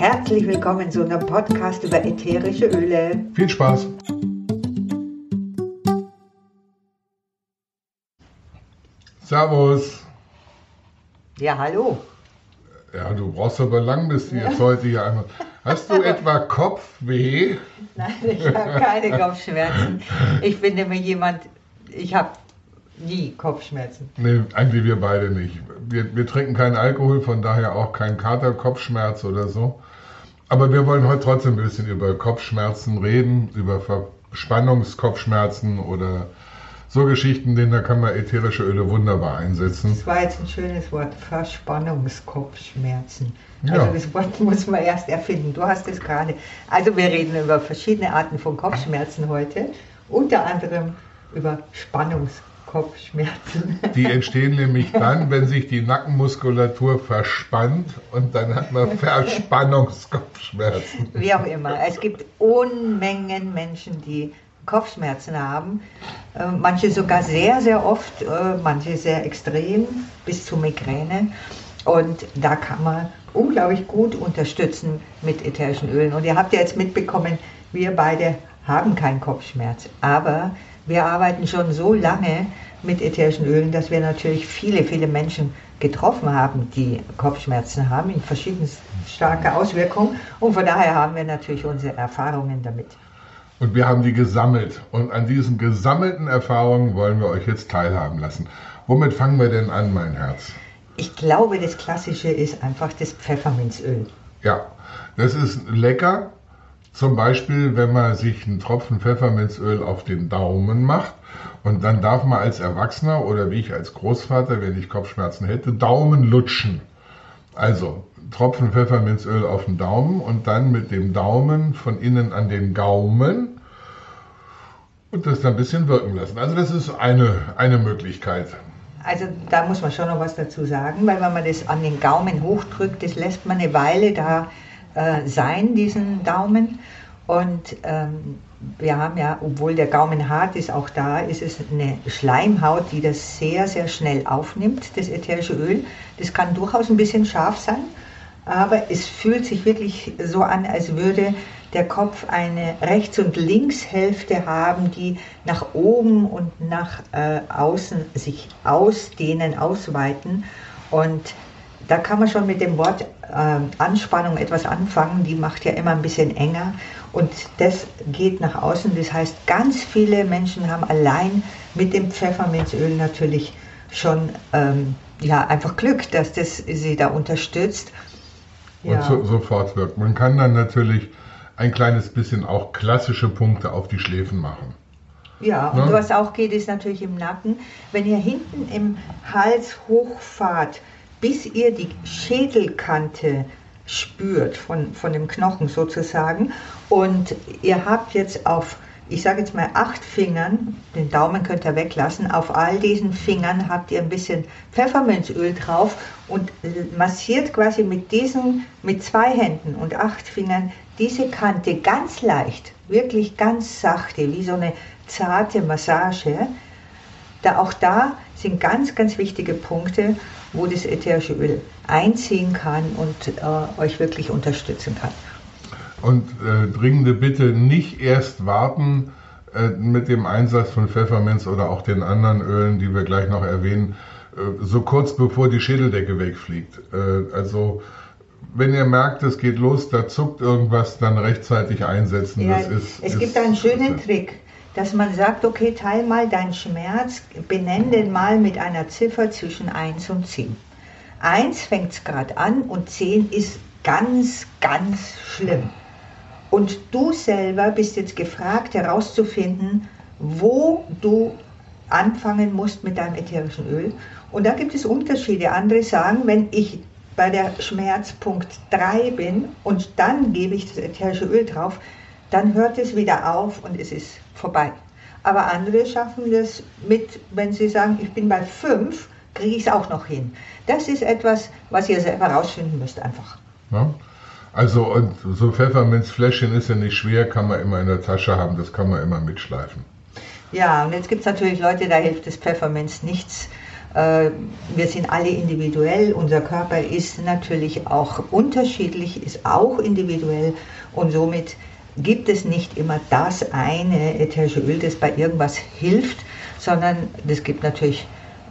Herzlich willkommen zu einem Podcast über ätherische Öle. Viel Spaß! Servus! Ja, hallo. Ja, du brauchst aber lang, bis du jetzt heute hier einmal. Hast du etwa Kopfweh? Nein, ich habe keine Kopfschmerzen. Ich bin nämlich jemand, ich habe nie Kopfschmerzen. Nee, eigentlich wir beide nicht. Wir, wir trinken keinen Alkohol, von daher auch kein Kater, Kopfschmerz oder so. Aber wir wollen heute trotzdem ein bisschen über Kopfschmerzen reden, über Verspannungskopfschmerzen oder so Geschichten, denen da kann man ätherische Öle wunderbar einsetzen. Das war jetzt ein schönes Wort, Verspannungskopfschmerzen. Ja. Also das Wort muss man erst erfinden. Du hast es gerade. Also wir reden über verschiedene Arten von Kopfschmerzen heute, unter anderem über Spannungskopfschmerzen. Die entstehen nämlich dann, wenn sich die Nackenmuskulatur verspannt und dann hat man Verspannungskopfschmerzen. Wie auch immer. Es gibt Unmengen Menschen, die Kopfschmerzen haben. Äh, manche sogar sehr, sehr oft, äh, manche sehr extrem, bis zu Migräne. Und da kann man unglaublich gut unterstützen mit ätherischen Ölen. Und ihr habt ja jetzt mitbekommen, wir beide haben keinen Kopfschmerz. Aber wir arbeiten schon so lange mit ätherischen Ölen, dass wir natürlich viele, viele Menschen getroffen haben, die Kopfschmerzen haben, in verschiedenen starke Auswirkungen. Und von daher haben wir natürlich unsere Erfahrungen damit. Und wir haben die gesammelt. Und an diesen gesammelten Erfahrungen wollen wir euch jetzt teilhaben lassen. Womit fangen wir denn an, mein Herz? Ich glaube, das Klassische ist einfach das Pfefferminzöl. Ja, das ist lecker. Zum Beispiel, wenn man sich einen Tropfen Pfefferminzöl auf den Daumen macht und dann darf man als Erwachsener oder wie ich als Großvater, wenn ich Kopfschmerzen hätte, Daumen lutschen. Also Tropfen Pfefferminzöl auf den Daumen und dann mit dem Daumen von innen an den Gaumen und das dann ein bisschen wirken lassen. Also das ist eine, eine Möglichkeit. Also da muss man schon noch was dazu sagen, weil wenn man das an den Gaumen hochdrückt, das lässt man eine Weile da äh, sein, diesen Daumen. Und ähm, wir haben ja, obwohl der Gaumen hart ist, auch da ist es eine Schleimhaut, die das sehr, sehr schnell aufnimmt, das ätherische Öl. Das kann durchaus ein bisschen scharf sein, aber es fühlt sich wirklich so an, als würde der Kopf eine Rechts- und Linkshälfte haben, die nach oben und nach äh, außen sich ausdehnen, ausweiten. Und da kann man schon mit dem Wort äh, Anspannung etwas anfangen. Die macht ja immer ein bisschen enger. Und das geht nach außen. Das heißt, ganz viele Menschen haben allein mit dem Pfefferminzöl natürlich schon ähm, ja, einfach Glück, dass das sie da unterstützt. Und Ja. so, sofort wirkt. Man kann dann natürlich ein kleines bisschen auch klassische Punkte auf die Schläfen machen. Ja, und Ne? was auch geht, ist natürlich im Nacken. Wenn ihr hinten im Hals hochfahrt, bis ihr die Schädelkante spürt von, von dem Knochen sozusagen und ihr habt jetzt auf, ich sage jetzt mal acht Fingern, den Daumen könnt ihr weglassen, auf all diesen Fingern habt ihr ein bisschen Pfefferminzöl drauf und massiert quasi mit diesen, mit zwei Händen und acht Fingern diese Kante ganz leicht, wirklich ganz sachte, wie so eine zarte Massage. Da auch da sind ganz, ganz wichtige Punkte, wo das ätherische Öl einziehen kann und äh, euch wirklich unterstützen kann. Und äh, dringende Bitte nicht erst warten äh, mit dem Einsatz von Pfefferminz oder auch den anderen Ölen, die wir gleich noch erwähnen, äh, so kurz bevor die Schädeldecke wegfliegt. Äh, also wenn ihr merkt, es geht los, da zuckt irgendwas, dann rechtzeitig einsetzen. Ja, ist, es ist, gibt einen schönen Trick, dass man sagt, okay, teil mal deinen Schmerz, benenn den mal mit einer Ziffer zwischen 1 und 10. 1 fängt es gerade an und 10 ist ganz, ganz schlimm. Und du selber bist jetzt gefragt herauszufinden, wo du anfangen musst mit deinem ätherischen Öl. Und da gibt es Unterschiede. Andere sagen, wenn ich bei der Schmerzpunkt 3 bin und dann gebe ich das ätherische Öl drauf, dann hört es wieder auf und es ist vorbei. Aber andere schaffen das mit, wenn sie sagen, ich bin bei 5, kriege ich es auch noch hin. Das ist etwas, was ihr selber rausfinden müsst einfach. Ne? Also und so Pfefferminzfläschchen ist ja nicht schwer, kann man immer in der Tasche haben, das kann man immer mitschleifen. Ja, und jetzt gibt es natürlich Leute, da hilft das Pfefferminz nichts. Äh, wir sind alle individuell, unser Körper ist natürlich auch unterschiedlich, ist auch individuell und somit gibt es nicht immer das eine ätherische Öl, das bei irgendwas hilft, sondern es gibt natürlich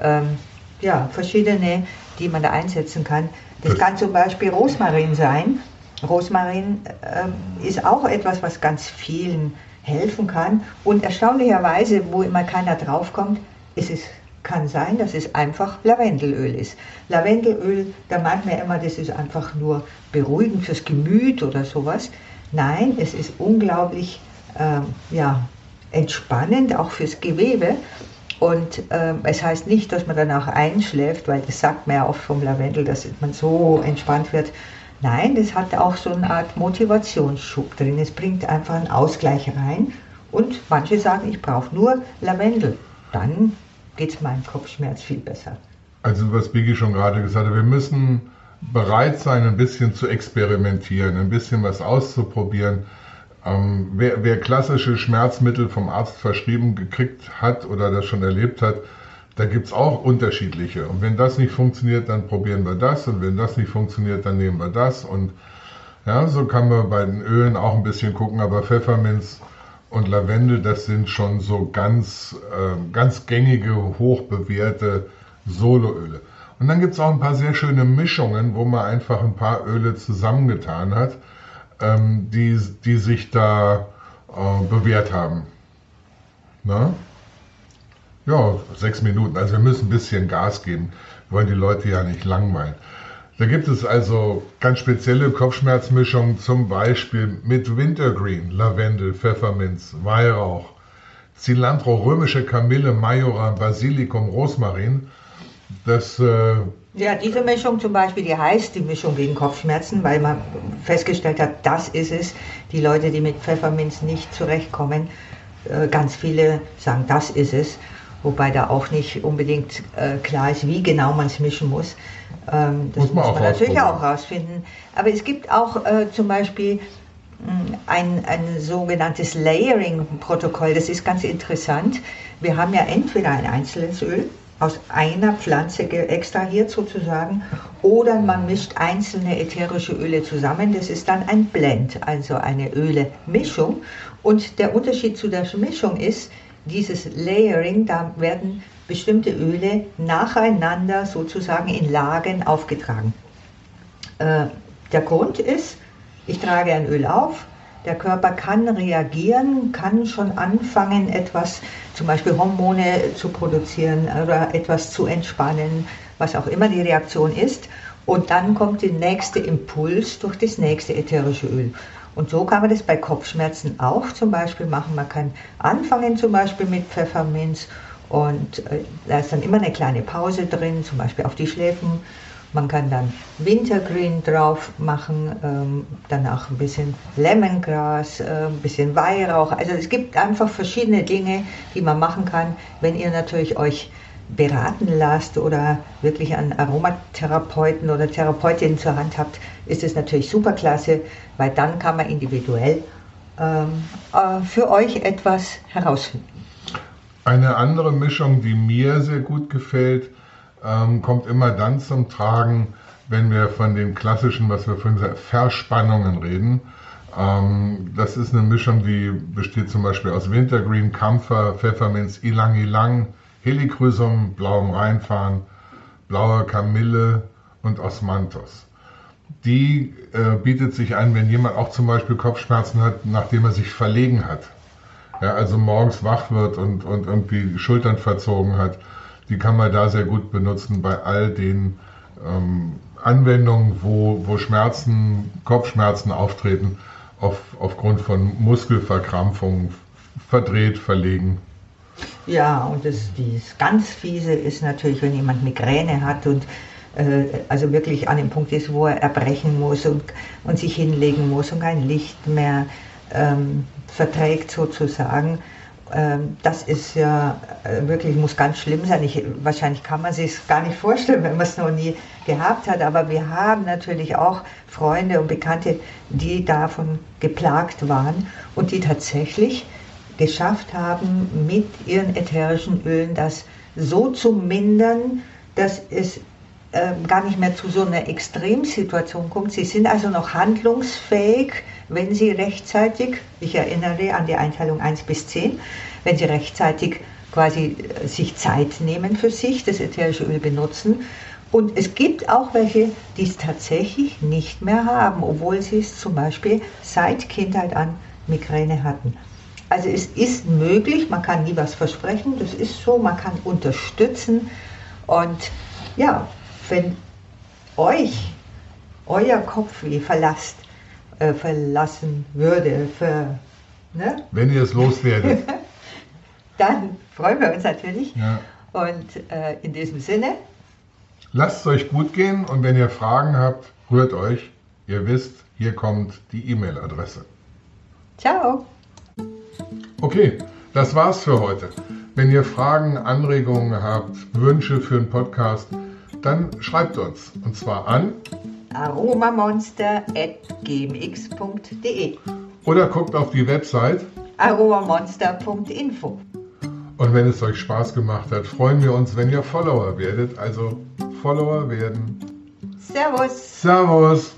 ähm, ja, verschiedene, die man da einsetzen kann. Das kann zum Beispiel Rosmarin sein. Rosmarin äh, ist auch etwas, was ganz vielen helfen kann. Und erstaunlicherweise, wo immer keiner draufkommt, ist es kann sein, dass es einfach Lavendelöl ist. Lavendelöl, da meint man immer, das ist einfach nur beruhigend fürs Gemüt oder sowas. Nein, es ist unglaublich äh, ja, entspannend, auch fürs Gewebe. Und äh, es heißt nicht, dass man danach einschläft, weil das sagt man ja oft vom Lavendel, dass man so entspannt wird. Nein, das hat auch so eine Art Motivationsschub drin. Es bringt einfach einen Ausgleich rein. Und manche sagen, ich brauche nur Lavendel. Dann geht es meinem Kopfschmerz viel besser. Also was Biggie schon gerade gesagt hat, wir müssen bereit sein, ein bisschen zu experimentieren, ein bisschen was auszuprobieren. Ähm, wer, wer, klassische Schmerzmittel vom Arzt verschrieben gekriegt hat oder das schon erlebt hat, da gibt es auch unterschiedliche. Und wenn das nicht funktioniert, dann probieren wir das. Und wenn das nicht funktioniert, dann nehmen wir das. Und ja, so kann man bei den Ölen auch ein bisschen gucken. Aber Pfefferminz und Lavendel, das sind schon so ganz, äh, ganz gängige, hochbewährte Soloöle. Und dann gibt es auch ein paar sehr schöne Mischungen, wo man einfach ein paar Öle zusammengetan hat, ähm, die, die sich da äh, bewährt haben. Na? Ja, sechs Minuten. Also wir müssen ein bisschen Gas geben. Wir wollen die Leute ja nicht langweilen. Da gibt es also ganz spezielle Kopfschmerzmischungen, zum Beispiel mit Wintergreen, Lavendel, Pfefferminz, Weihrauch, Cilantro, römische Kamille, Majoran, Basilikum, Rosmarin. Das, äh ja, diese Mischung zum Beispiel, die heißt die Mischung gegen Kopfschmerzen, weil man festgestellt hat, das ist es. Die Leute, die mit Pfefferminz nicht zurechtkommen, äh, ganz viele sagen, das ist es. Wobei da auch nicht unbedingt äh, klar ist, wie genau man es mischen muss. Ähm, das muss man, muss man natürlich auch rausfinden. Aber es gibt auch äh, zum Beispiel mm, ein, ein sogenanntes Layering-Protokoll. Das ist ganz interessant. Wir haben ja entweder ein einzelnes Öl aus einer Pflanze extrahiert sozusagen oder man mischt einzelne ätherische Öle zusammen. Das ist dann ein Blend, also eine Öle-Mischung. Und der Unterschied zu der Mischung ist, dieses Layering, da werden bestimmte Öle nacheinander sozusagen in Lagen aufgetragen. Äh, der Grund ist, ich trage ein Öl auf, der Körper kann reagieren, kann schon anfangen, etwas, zum Beispiel Hormone zu produzieren oder etwas zu entspannen, was auch immer die Reaktion ist. Und dann kommt der nächste Impuls durch das nächste ätherische Öl. Und so kann man das bei Kopfschmerzen auch zum Beispiel machen. Man kann anfangen zum Beispiel mit Pfefferminz und äh, da ist dann immer eine kleine Pause drin, zum Beispiel auf die Schläfen. Man kann dann Wintergreen drauf machen, ähm, danach ein bisschen Lemongras, äh, ein bisschen Weihrauch. Also es gibt einfach verschiedene Dinge, die man machen kann, wenn ihr natürlich euch beraten lasst oder wirklich einen Aromatherapeuten oder Therapeutin zur Hand habt, ist es natürlich super klasse, weil dann kann man individuell ähm, äh, für euch etwas herausfinden. Eine andere Mischung, die mir sehr gut gefällt, ähm, kommt immer dann zum Tragen, wenn wir von den klassischen, was wir vorhin Verspannungen reden. Ähm, das ist eine Mischung, die besteht zum Beispiel aus Wintergreen, Kampfer, Pfefferminz, Ilang Ilang, Helichrysum, blauem Rheinfahren, blauer Kamille und Osmanthus. Die äh, bietet sich an, wenn jemand auch zum Beispiel Kopfschmerzen hat, nachdem er sich verlegen hat ja, also morgens wach wird und, und irgendwie die Schultern verzogen hat, die kann man da sehr gut benutzen bei all den ähm, Anwendungen, wo, wo Schmerzen, Kopfschmerzen auftreten, auf, aufgrund von Muskelverkrampfungen, verdreht, verlegen. Ja, und das, das ganz fiese ist natürlich, wenn jemand Migräne hat und äh, also wirklich an dem Punkt ist, wo er erbrechen muss und, und sich hinlegen muss und kein Licht mehr ähm, verträgt sozusagen. Ähm, das ist ja äh, wirklich, muss ganz schlimm sein. Ich, wahrscheinlich kann man sich gar nicht vorstellen, wenn man es noch nie gehabt hat. Aber wir haben natürlich auch Freunde und Bekannte, die davon geplagt waren und die tatsächlich geschafft haben, mit ihren ätherischen Ölen das so zu mindern, dass es ähm, gar nicht mehr zu so einer Extremsituation kommt. Sie sind also noch handlungsfähig, wenn Sie rechtzeitig, ich erinnere an die Einteilung 1 bis 10, wenn Sie rechtzeitig quasi äh, sich Zeit nehmen für sich, das ätherische Öl benutzen. Und es gibt auch welche, die es tatsächlich nicht mehr haben, obwohl sie es zum Beispiel seit Kindheit an Migräne hatten. Also es ist möglich, man kann nie was versprechen, das ist so, man kann unterstützen und ja, wenn euch euer Kopfweh verlasst, äh, verlassen würde, für, ne? wenn ihr es loswerdet, dann freuen wir uns natürlich. Ja. Und äh, in diesem Sinne. Lasst es euch gut gehen und wenn ihr Fragen habt, rührt euch. Ihr wisst, hier kommt die E-Mail-Adresse. Ciao. Okay, das war's für heute. Wenn ihr Fragen, Anregungen habt, Wünsche für einen Podcast, dann schreibt uns. Und zwar an aromamonster.gmx.de oder guckt auf die Website aromamonster.info. Und wenn es euch Spaß gemacht hat, freuen wir uns, wenn ihr Follower werdet. Also Follower werden. Servus. Servus.